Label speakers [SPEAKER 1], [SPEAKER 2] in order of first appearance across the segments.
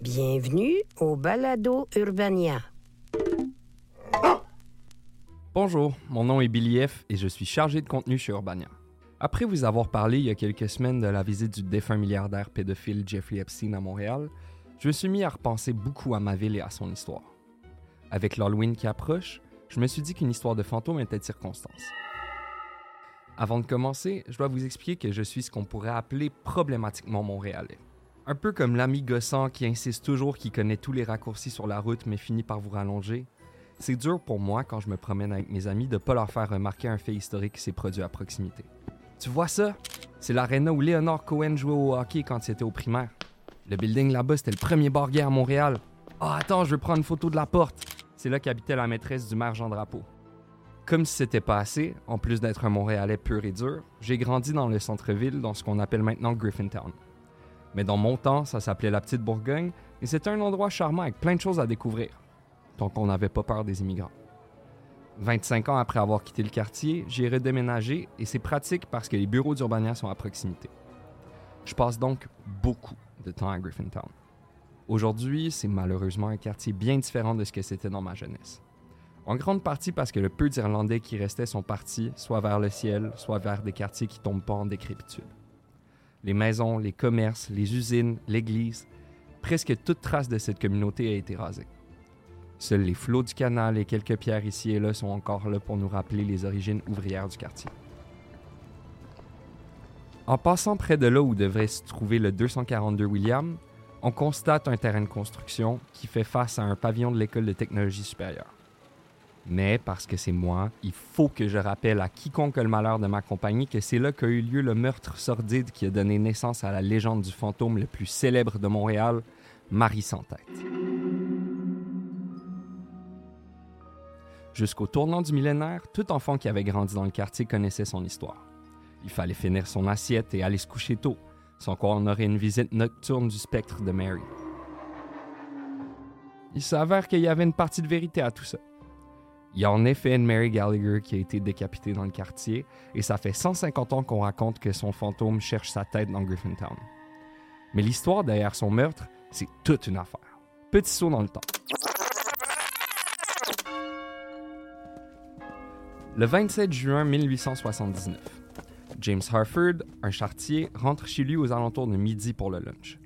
[SPEAKER 1] Bienvenue au Balado Urbania.
[SPEAKER 2] Bonjour, mon nom est Billy F et je suis chargé de contenu chez Urbania. Après vous avoir parlé il y a quelques semaines de la visite du défunt milliardaire pédophile Jeffrey Epstein à Montréal, je me suis mis à repenser beaucoup à ma ville et à son histoire. Avec l'Halloween qui approche, je me suis dit qu'une histoire de fantôme était de circonstance. Avant de commencer, je dois vous expliquer que je suis ce qu'on pourrait appeler problématiquement montréalais. Un peu comme l'ami gossant qui insiste toujours qu'il connaît tous les raccourcis sur la route mais finit par vous rallonger, c'est dur pour moi, quand je me promène avec mes amis, de ne pas leur faire remarquer un fait historique qui s'est produit à proximité. Tu vois ça? C'est l'aréna où Léonard Cohen jouait au hockey quand il était au primaire. Le building là-bas, c'était le premier bar à Montréal. Ah, attends, je veux prendre une photo de la porte. C'est là qu'habitait la maîtresse du maire Jean Drapeau. Comme si c'était pas assez, en plus d'être un Montréalais pur et dur, j'ai grandi dans le centre-ville, dans ce qu'on appelle maintenant Griffintown. Mais dans mon temps, ça s'appelait la Petite Bourgogne, et c'était un endroit charmant avec plein de choses à découvrir donc on n'avait pas peur des immigrants. 25 ans après avoir quitté le quartier, j'ai redéménagé et c'est pratique parce que les bureaux d'Urbania sont à proximité. Je passe donc beaucoup de temps à Griffintown. Aujourd'hui, c'est malheureusement un quartier bien différent de ce que c'était dans ma jeunesse. En grande partie parce que le peu d'Irlandais qui restaient sont partis, soit vers le ciel, soit vers des quartiers qui tombent pas en décrépitude. Les maisons, les commerces, les usines, l'église, presque toute trace de cette communauté a été rasée. Seuls les flots du canal et quelques pierres ici et là sont encore là pour nous rappeler les origines ouvrières du quartier. En passant près de là où devrait se trouver le 242 William, on constate un terrain de construction qui fait face à un pavillon de l'école de technologie supérieure. Mais parce que c'est moi, il faut que je rappelle à quiconque le malheur de m'accompagner que c'est là qu'a eu lieu le meurtre sordide qui a donné naissance à la légende du fantôme le plus célèbre de Montréal, Marie sans tête. Jusqu'au tournant du millénaire, tout enfant qui avait grandi dans le quartier connaissait son histoire. Il fallait finir son assiette et aller se coucher tôt, sans quoi on aurait une visite nocturne du spectre de Mary. Il s'avère qu'il y avait une partie de vérité à tout ça. Il y a en effet une Mary Gallagher qui a été décapitée dans le quartier, et ça fait 150 ans qu'on raconte que son fantôme cherche sa tête dans Griffintown. Mais l'histoire derrière son meurtre, c'est toute une affaire. Petit saut dans le temps. Le 27 juin 1879, James Harford, un chartier, rentre chez lui aux alentours de midi pour le lunch.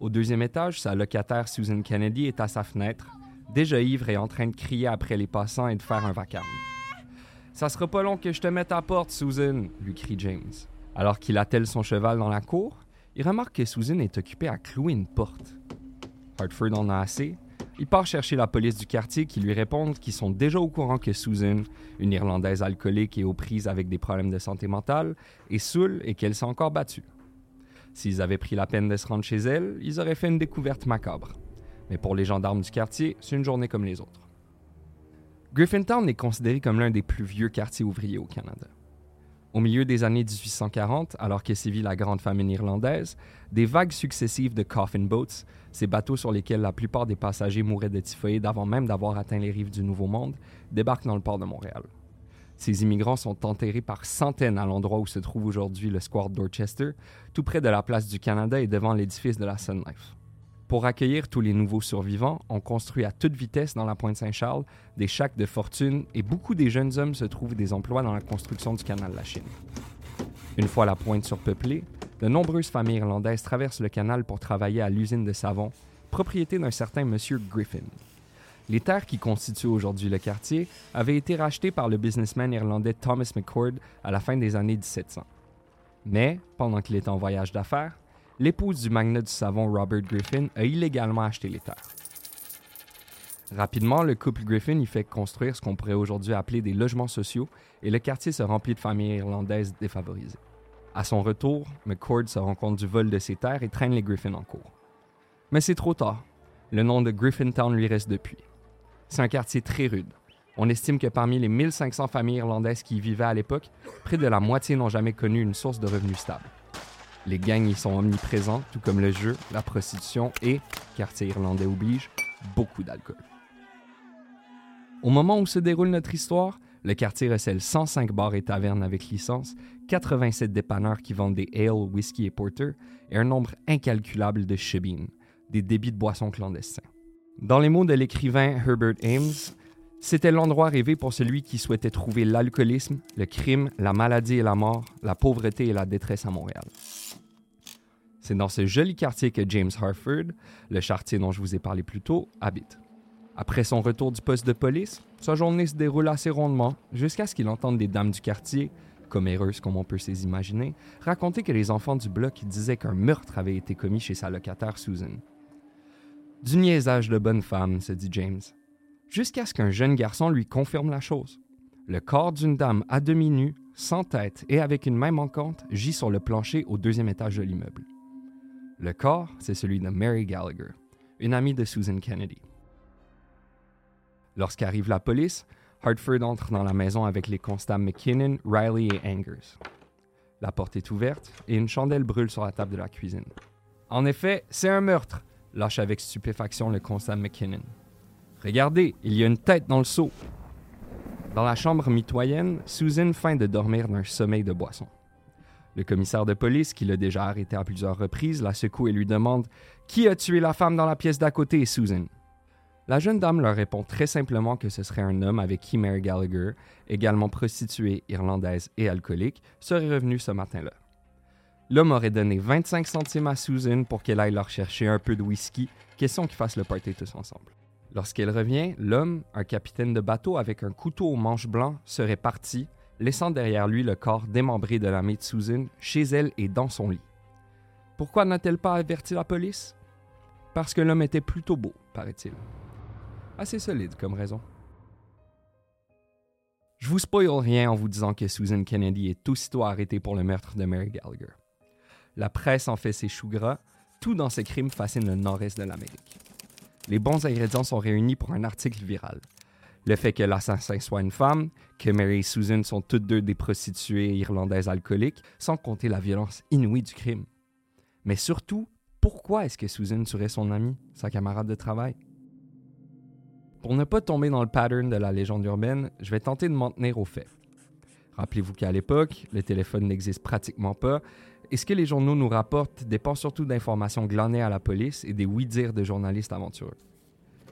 [SPEAKER 2] Au deuxième étage, sa locataire Susan Kennedy est à sa fenêtre, déjà ivre et en train de crier après les passants et de faire un vacarme. Ça sera pas long que je te mette à porte, Susan, lui crie James. Alors qu'il attelle son cheval dans la cour, il remarque que Susan est occupée à clouer une porte. Hartford en a assez il part chercher la police du quartier qui lui répondent qu'ils sont déjà au courant que Susan, une Irlandaise alcoolique et aux prises avec des problèmes de santé mentale, est saoule et qu'elle s'est encore battue. S'ils avaient pris la peine de se rendre chez elle, ils auraient fait une découverte macabre. Mais pour les gendarmes du quartier, c'est une journée comme les autres. Griffintown est considéré comme l'un des plus vieux quartiers ouvriers au Canada. Au milieu des années 1840, alors que sévit la grande famine irlandaise, des vagues successives de coffin boats, ces bateaux sur lesquels la plupart des passagers mouraient de typhoïde avant même d'avoir atteint les rives du Nouveau Monde, débarquent dans le port de Montréal. Ces immigrants sont enterrés par centaines à l'endroit où se trouve aujourd'hui le Square Dorchester, tout près de la place du Canada et devant l'édifice de la Sun Life. Pour accueillir tous les nouveaux survivants, on construit à toute vitesse dans la pointe Saint-Charles des chacs de fortune et beaucoup des jeunes hommes se trouvent des emplois dans la construction du canal de la Chine. Une fois la pointe surpeuplée, de nombreuses familles irlandaises traversent le canal pour travailler à l'usine de savon, propriété d'un certain Monsieur Griffin. Les terres qui constituent aujourd'hui le quartier avaient été rachetées par le businessman irlandais Thomas McCord à la fin des années 1700. Mais, pendant qu'il était en voyage d'affaires, l'épouse du magnat du savon Robert Griffin a illégalement acheté les terres. Rapidement, le couple Griffin y fait construire ce qu'on pourrait aujourd'hui appeler des logements sociaux et le quartier se remplit de familles irlandaises défavorisées. À son retour, McCord se rend compte du vol de ses terres et traîne les Griffin en cours. Mais c'est trop tard. Le nom de Griffintown lui reste depuis. C'est un quartier très rude. On estime que parmi les 1500 familles irlandaises qui y vivaient à l'époque, près de la moitié n'ont jamais connu une source de revenus stable. Les gangs y sont omniprésents, tout comme le jeu, la prostitution et, quartier irlandais oblige, beaucoup d'alcool. Au moment où se déroule notre histoire, le quartier recèle 105 bars et tavernes avec licence, 87 dépanneurs qui vendent des ale, whisky et porter, et un nombre incalculable de shebeens, des débits de boissons clandestins. Dans les mots de l'écrivain Herbert Ames, c'était l'endroit rêvé pour celui qui souhaitait trouver l'alcoolisme, le crime, la maladie et la mort, la pauvreté et la détresse à Montréal. C'est dans ce joli quartier que James Harford, le chartier dont je vous ai parlé plus tôt, habite. Après son retour du poste de police, sa journée se déroule assez rondement jusqu'à ce qu'il entende des dames du quartier, comméreuses comme on peut s'imaginer, raconter que les enfants du bloc disaient qu'un meurtre avait été commis chez sa locataire Susan. Du niaisage de bonne femme, se dit James, jusqu'à ce qu'un jeune garçon lui confirme la chose. Le corps d'une dame à demi nue, sans tête et avec une main manquante, gît sur le plancher au deuxième étage de l'immeuble. Le corps, c'est celui de Mary Gallagher, une amie de Susan Kennedy. Lorsqu'arrive la police, Hartford entre dans la maison avec les constables McKinnon, Riley et Angers. La porte est ouverte et une chandelle brûle sur la table de la cuisine. En effet, c'est un meurtre, lâche avec stupéfaction le constable McKinnon. Regardez, il y a une tête dans le seau. Dans la chambre mitoyenne, Susan feint de dormir d'un sommeil de boisson. Le commissaire de police, qui l'a déjà arrêté à plusieurs reprises, la secoue et lui demande Qui a tué la femme dans la pièce d'à côté, Susan? La jeune dame leur répond très simplement que ce serait un homme avec qui Mary Gallagher, également prostituée, irlandaise et alcoolique, serait revenu ce matin-là. L'homme aurait donné 25 centimes à Susan pour qu'elle aille leur chercher un peu de whisky, question qu'ils fassent le party tous ensemble. Lorsqu'elle revient, l'homme, un capitaine de bateau avec un couteau au manche blanc, serait parti, laissant derrière lui le corps démembré de l'amie de Susan chez elle et dans son lit. Pourquoi n'a-t-elle pas averti la police? Parce que l'homme était plutôt beau, paraît-il. Assez solide comme raison. Je vous spoil rien en vous disant que Susan Kennedy est aussitôt arrêtée pour le meurtre de Mary Gallagher. La presse en fait ses choux gras, tout dans ces crimes fascine le nord-est de l'Amérique. Les bons ingrédients sont réunis pour un article viral. Le fait que l'assassin soit une femme, que Mary et Susan sont toutes deux des prostituées irlandaises alcooliques, sans compter la violence inouïe du crime. Mais surtout, pourquoi est-ce que Susan tuerait son amie, sa camarade de travail? Pour ne pas tomber dans le pattern de la légende urbaine, je vais tenter de m'en tenir aux faits. Rappelez-vous qu'à l'époque, le téléphone n'existe pratiquement pas, et ce que les journaux nous rapportent dépend surtout d'informations glanées à la police et des oui-dire de journalistes aventureux.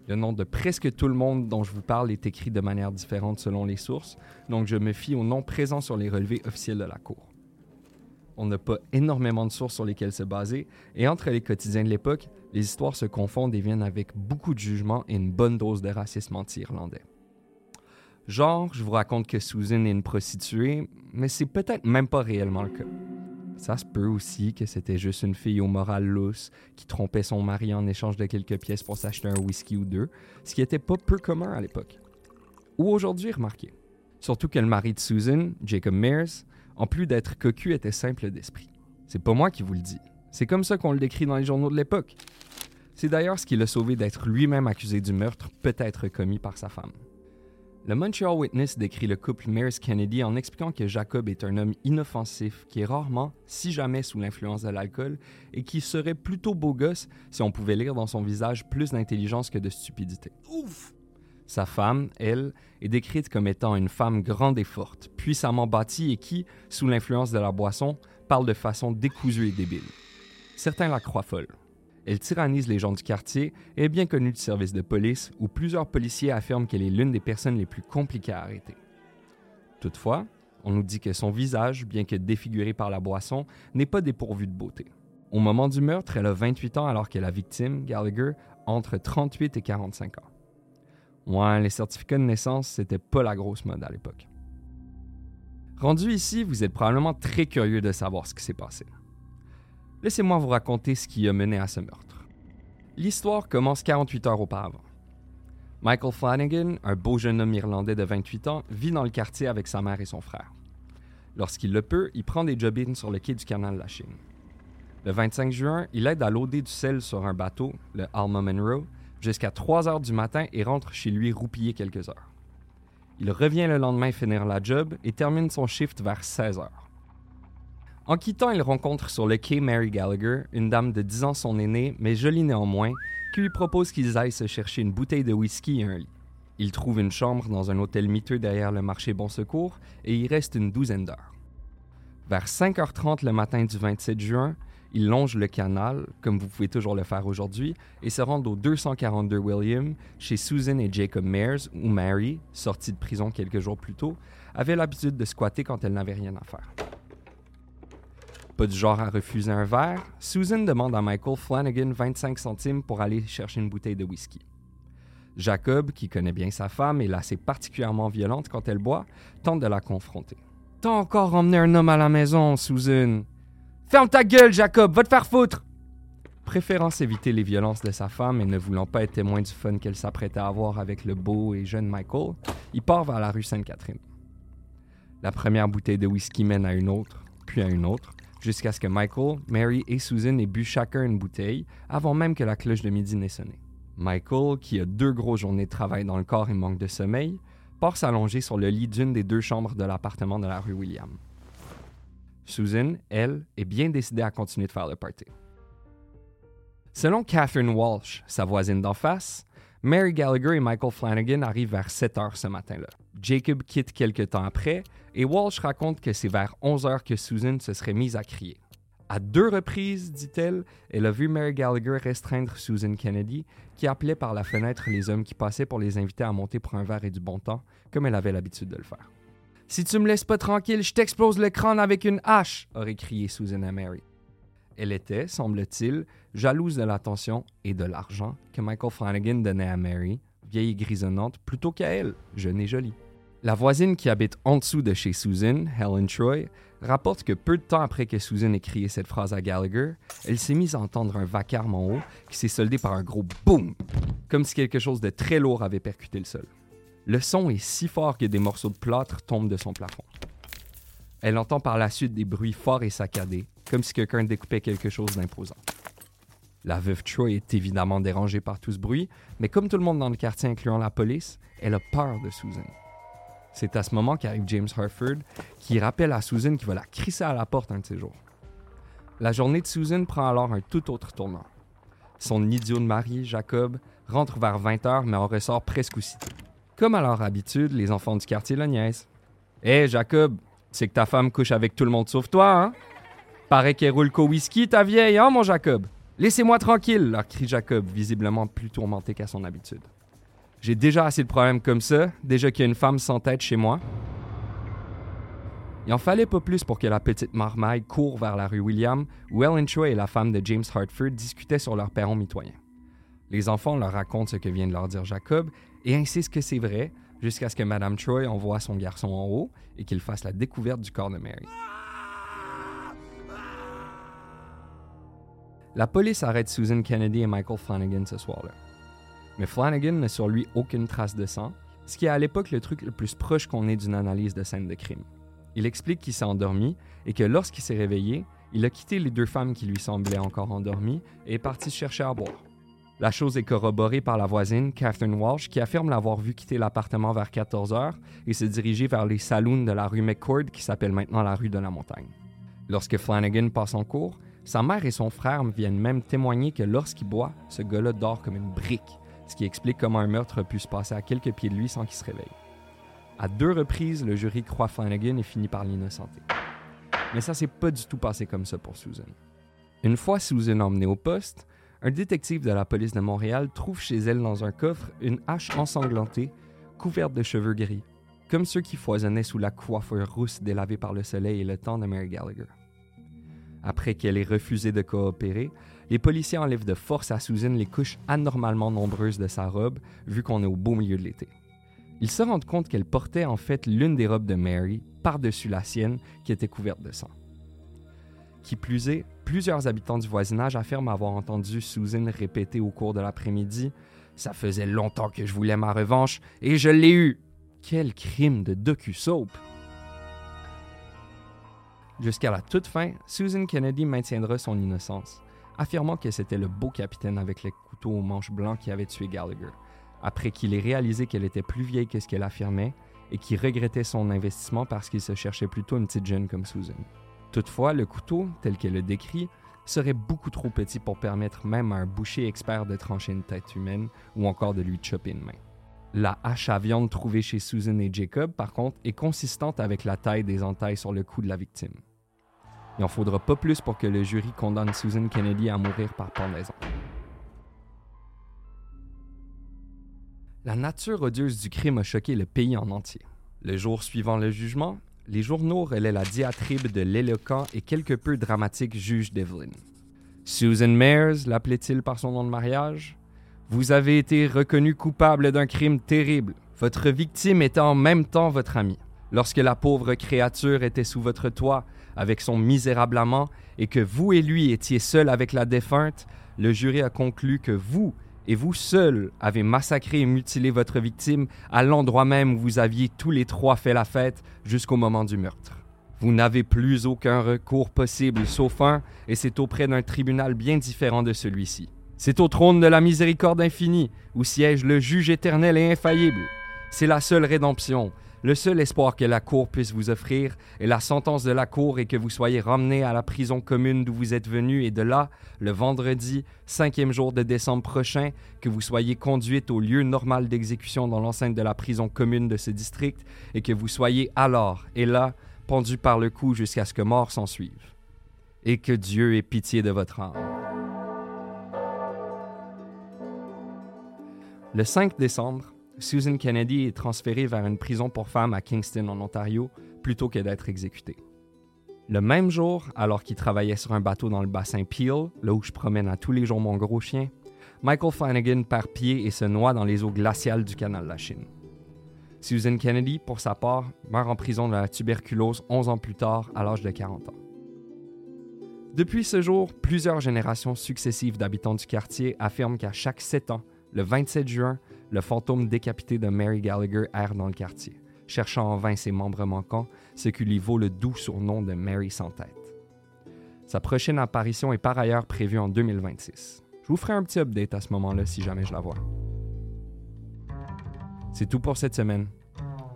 [SPEAKER 2] Le nom de presque tout le monde dont je vous parle est écrit de manière différente selon les sources, donc je me fie aux noms présents sur les relevés officiels de la Cour. On n'a pas énormément de sources sur lesquelles se baser, et entre les quotidiens de l'époque, les histoires se confondent et viennent avec beaucoup de jugement et une bonne dose de racisme anti-irlandais. Genre, je vous raconte que Susan est une prostituée, mais c'est peut-être même pas réellement le cas. Ça se peut aussi que c'était juste une fille au moral lousse qui trompait son mari en échange de quelques pièces pour s'acheter un whisky ou deux, ce qui était pas peu commun à l'époque. Ou aujourd'hui, remarquez. Surtout que le mari de Susan, Jacob Mears, en plus d'être cocu, était simple d'esprit. C'est pas moi qui vous le dis. C'est comme ça qu'on le décrit dans les journaux de l'époque. C'est d'ailleurs ce qui l'a sauvé d'être lui-même accusé du meurtre peut-être commis par sa femme. Le Montreal Witness décrit le couple Mears-Kennedy en expliquant que Jacob est un homme inoffensif qui est rarement, si jamais, sous l'influence de l'alcool et qui serait plutôt beau gosse si on pouvait lire dans son visage plus d'intelligence que de stupidité. Ouf! Sa femme, elle, est décrite comme étant une femme grande et forte, puissamment bâtie et qui, sous l'influence de la boisson, parle de façon décousue et débile. Certains la croient folle. Elle tyrannise les gens du quartier et est bien connue du service de police où plusieurs policiers affirment qu'elle est l'une des personnes les plus compliquées à arrêter. Toutefois, On nous dit que son visage, bien que défiguré par la boisson, n'est pas dépourvu de beauté. Au moment du meurtre, elle a 28 ans alors que la victime, Gallagher, entre 38 et 45 ans. Ouais, les certificats de naissance, c'était pas la grosse mode à l'époque. Rendu ici, vous êtes probablement très curieux de savoir ce qui s'est passé. Laissez-moi vous raconter ce qui a mené à ce meurtre. L'histoire commence 48 heures auparavant. Michael Flanagan, un beau jeune homme irlandais de 28 ans, vit dans le quartier avec sa mère et son frère. Lorsqu'il le peut, il prend des job sur le quai du canal de la Chine. Le 25 juin, il aide à loader du sel sur un bateau, le Alma Monroe, jusqu'à 3 heures du matin et rentre chez lui roupillé quelques heures. Il revient le lendemain finir la job et termine son shift vers 16 heures. En quittant, il rencontre sur le quai Mary Gallagher, une dame de 10 ans son aînée, mais jolie néanmoins, qui lui propose qu'ils aillent se chercher une bouteille de whisky et un lit. Il trouve une chambre dans un hôtel miteux derrière le marché Bon Secours et y reste une douzaine d'heures. Vers 5h30 le matin du 27 juin, il longe le canal, comme vous pouvez toujours le faire aujourd'hui, et se rend au 242 William, chez Susan et Jacob Mears, où Mary, sortie de prison quelques jours plus tôt, avait l'habitude de squatter quand elle n'avait rien à faire. Pas du genre à refuser un verre, Susan demande à Michael Flanagan 25 centimes pour aller chercher une bouteille de whisky. Jacob, qui connaît bien sa femme et l'assez particulièrement violente quand elle boit, tente de la confronter. T'as encore emmené un homme à la maison, Susan. Ferme ta gueule, Jacob, va te faire foutre! Préférant éviter les violences de sa femme et ne voulant pas être témoin du fun qu'elle s'apprêtait à avoir avec le beau et jeune Michael, il part vers la rue Sainte-Catherine. La première bouteille de whisky mène à une autre, puis à une autre, jusqu'à ce que Michael, Mary et Susan aient bu chacun une bouteille avant même que la cloche de midi n'ait sonné. Michael, qui a deux grosses journées de travail dans le corps et manque de sommeil, part s'allonger sur le lit d'une des deux chambres de l'appartement de la rue William. Susan, elle, est bien décidée à continuer de faire le party. Selon Catherine Walsh, sa voisine d'en face, Mary Gallagher et Michael Flanagan arrivent vers 7 heures ce matin-là. Jacob quitte quelques temps après et Walsh raconte que c'est vers 11 heures que Susan se serait mise à crier. À deux reprises, dit-elle, elle a vu Mary Gallagher restreindre Susan Kennedy, qui appelait par la fenêtre les hommes qui passaient pour les inviter à monter pour un verre et du bon temps, comme elle avait l'habitude de le faire. Si tu me laisses pas tranquille, je t'explose le crâne avec une hache, aurait crié Susan à Mary. Elle était, semble-t-il, jalouse de l'attention et de l'argent que Michael Flanagan donnait à Mary, vieille et grisonnante, plutôt qu'à elle, jeune et jolie. La voisine qui habite en dessous de chez Susan, Helen Troy, rapporte que peu de temps après que Susan ait crié cette phrase à Gallagher, elle s'est mise à entendre un vacarme en haut qui s'est soldé par un gros boum, comme si quelque chose de très lourd avait percuté le sol. Le son est si fort que des morceaux de plâtre tombent de son plafond. Elle entend par la suite des bruits forts et saccadés, comme si quelqu'un découpait quelque chose d'imposant. La veuve Troy est évidemment dérangée par tout ce bruit, mais comme tout le monde dans le quartier, incluant la police, elle a peur de Susan. C'est à ce moment qu'arrive James Harford, qui rappelle à Susan qu'il va la crisser à la porte un de ces jours. La journée de Susan prend alors un tout autre tournant. Son idiot de mari, Jacob, rentre vers 20 h mais en ressort presque aussitôt. Comme à leur habitude, les enfants du quartier le niaisent. Hé, Jacob, c'est que ta femme couche avec tout le monde sauf toi, hein? Paraît qu'elle roule qu'au whisky, ta vieille, hein, mon Jacob? Laissez-moi tranquille, leur crie Jacob, visiblement plus tourmenté qu'à son habitude. J'ai déjà assez de problèmes comme ça, déjà qu'il y a une femme sans tête chez moi. Il en fallait pas plus pour que la petite marmaille court vers la rue William, où Ellen Troy et la femme de James Hartford discutaient sur leur perron mitoyen. Les enfants leur racontent ce que vient de leur dire Jacob et insistent que c'est vrai, jusqu'à ce que Madame Troy envoie son garçon en haut et qu'il fasse la découverte du corps de Mary. La police arrête Susan Kennedy et Michael Flanagan ce soir-là. Mais Flanagan n'a sur lui aucune trace de sang, ce qui est à l'époque le truc le plus proche qu'on ait d'une analyse de scène de crime. Il explique qu'il s'est endormi et que lorsqu'il s'est réveillé, il a quitté les deux femmes qui lui semblaient encore endormies et est parti chercher à boire. La chose est corroborée par la voisine, Catherine Walsh, qui affirme l'avoir vu quitter l'appartement vers 14 heures et se diriger vers les saloons de la rue McCord, qui s'appelle maintenant la rue de la Montagne. Lorsque Flanagan passe en cours, sa mère et son frère viennent même témoigner que lorsqu'il boit, ce gars-là dort comme une brique ce qui explique comment un meurtre a pu se passer à quelques pieds de lui sans qu'il se réveille. À deux reprises, le jury croit Flanagan et finit par l'innocenter. Mais ça s'est pas du tout passé comme ça pour Susan. Une fois Susan emmenée au poste, un détective de la police de Montréal trouve chez elle dans un coffre une hache ensanglantée, couverte de cheveux gris. comme ceux qui foisonnaient sous la coiffure rousse délavée par le soleil et le temps de Mary Gallagher. Après qu'elle ait refusé de coopérer, les policiers enlèvent de force à Susan les couches anormalement nombreuses de sa robe, vu qu'on est au beau milieu de l'été. Ils se rendent compte qu'elle portait en fait l'une des robes de Mary par-dessus la sienne qui était couverte de sang. Qui plus est, plusieurs habitants du voisinage affirment avoir entendu Susan répéter au cours de l'après-midi Ça faisait longtemps que je voulais ma revanche et je l'ai eue. Quel crime de docu-soap! Jusqu'à la toute fin, Susan Kennedy maintiendra son innocence, affirmant que c'était le beau capitaine avec les couteaux aux manches blancs qui avait tué Gallagher, après qu'il ait réalisé qu'elle était plus vieille que ce qu'elle affirmait et qu'il regrettait son investissement parce qu'il se cherchait plutôt une petite jeune comme Susan. Toutefois, le couteau, tel qu'elle le décrit, serait beaucoup trop petit pour permettre même à un boucher expert de trancher une tête humaine ou encore de lui chopper une main. La hache à viande trouvée chez Susan et Jacob, par contre, est consistante avec la taille des entailles sur le cou de la victime. Il n'en faudra pas plus pour que le jury condamne Susan Kennedy à mourir par pendaison. La nature odieuse du crime a choqué le pays en entier. Le jour suivant le jugement, les journaux relaient la diatribe de l'éloquent et quelque peu dramatique juge Devlin. Susan Mayers l'appelait-il par son nom de mariage? Vous avez été reconnu coupable d'un crime terrible. Votre victime était en même temps votre ami. Lorsque la pauvre créature était sous votre toit avec son misérable amant et que vous et lui étiez seuls avec la défunte, le jury a conclu que vous et vous seul avez massacré et mutilé votre victime à l'endroit même où vous aviez tous les trois fait la fête jusqu'au moment du meurtre. Vous n'avez plus aucun recours possible sauf un, et c'est auprès d'un tribunal bien différent de celui-ci. C'est au trône de la miséricorde infinie, où siège le juge éternel et infaillible. C'est la seule rédemption, le seul espoir que la Cour puisse vous offrir est la sentence de la Cour et que vous soyez ramené à la prison commune d'où vous êtes venu et de là, le vendredi, cinquième jour de décembre prochain, que vous soyez conduite au lieu normal d'exécution dans l'enceinte de la prison commune de ce district et que vous soyez alors et là pendu par le cou jusqu'à ce que mort s'en suive. Et que Dieu ait pitié de votre âme. Le 5 décembre, Susan Kennedy est transférée vers une prison pour femmes à Kingston, en Ontario, plutôt que d'être exécutée. Le même jour, alors qu'il travaillait sur un bateau dans le bassin Peel, là où je promène à tous les jours mon gros chien, Michael Flanagan perd pied et se noie dans les eaux glaciales du canal de la Chine. Susan Kennedy, pour sa part, meurt en prison de la tuberculose 11 ans plus tard, à l'âge de 40 ans. Depuis ce jour, plusieurs générations successives d'habitants du quartier affirment qu'à chaque 7 ans, le 27 juin, le fantôme décapité de Mary Gallagher erre dans le quartier, cherchant en vain ses membres manquants, ce qui lui vaut le doux surnom de Mary sans tête. Sa prochaine apparition est par ailleurs prévue en 2026. Je vous ferai un petit update à ce moment-là si jamais je la vois. C'est tout pour cette semaine.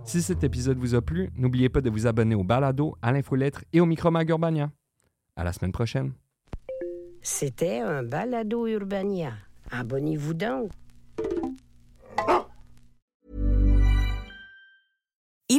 [SPEAKER 2] Si cet épisode vous a plu, n'oubliez pas de vous abonner au balado, à l'infolettre et au Micromag Urbania. À la semaine prochaine.
[SPEAKER 1] C'était un balado Urbania. Abonnez-vous donc.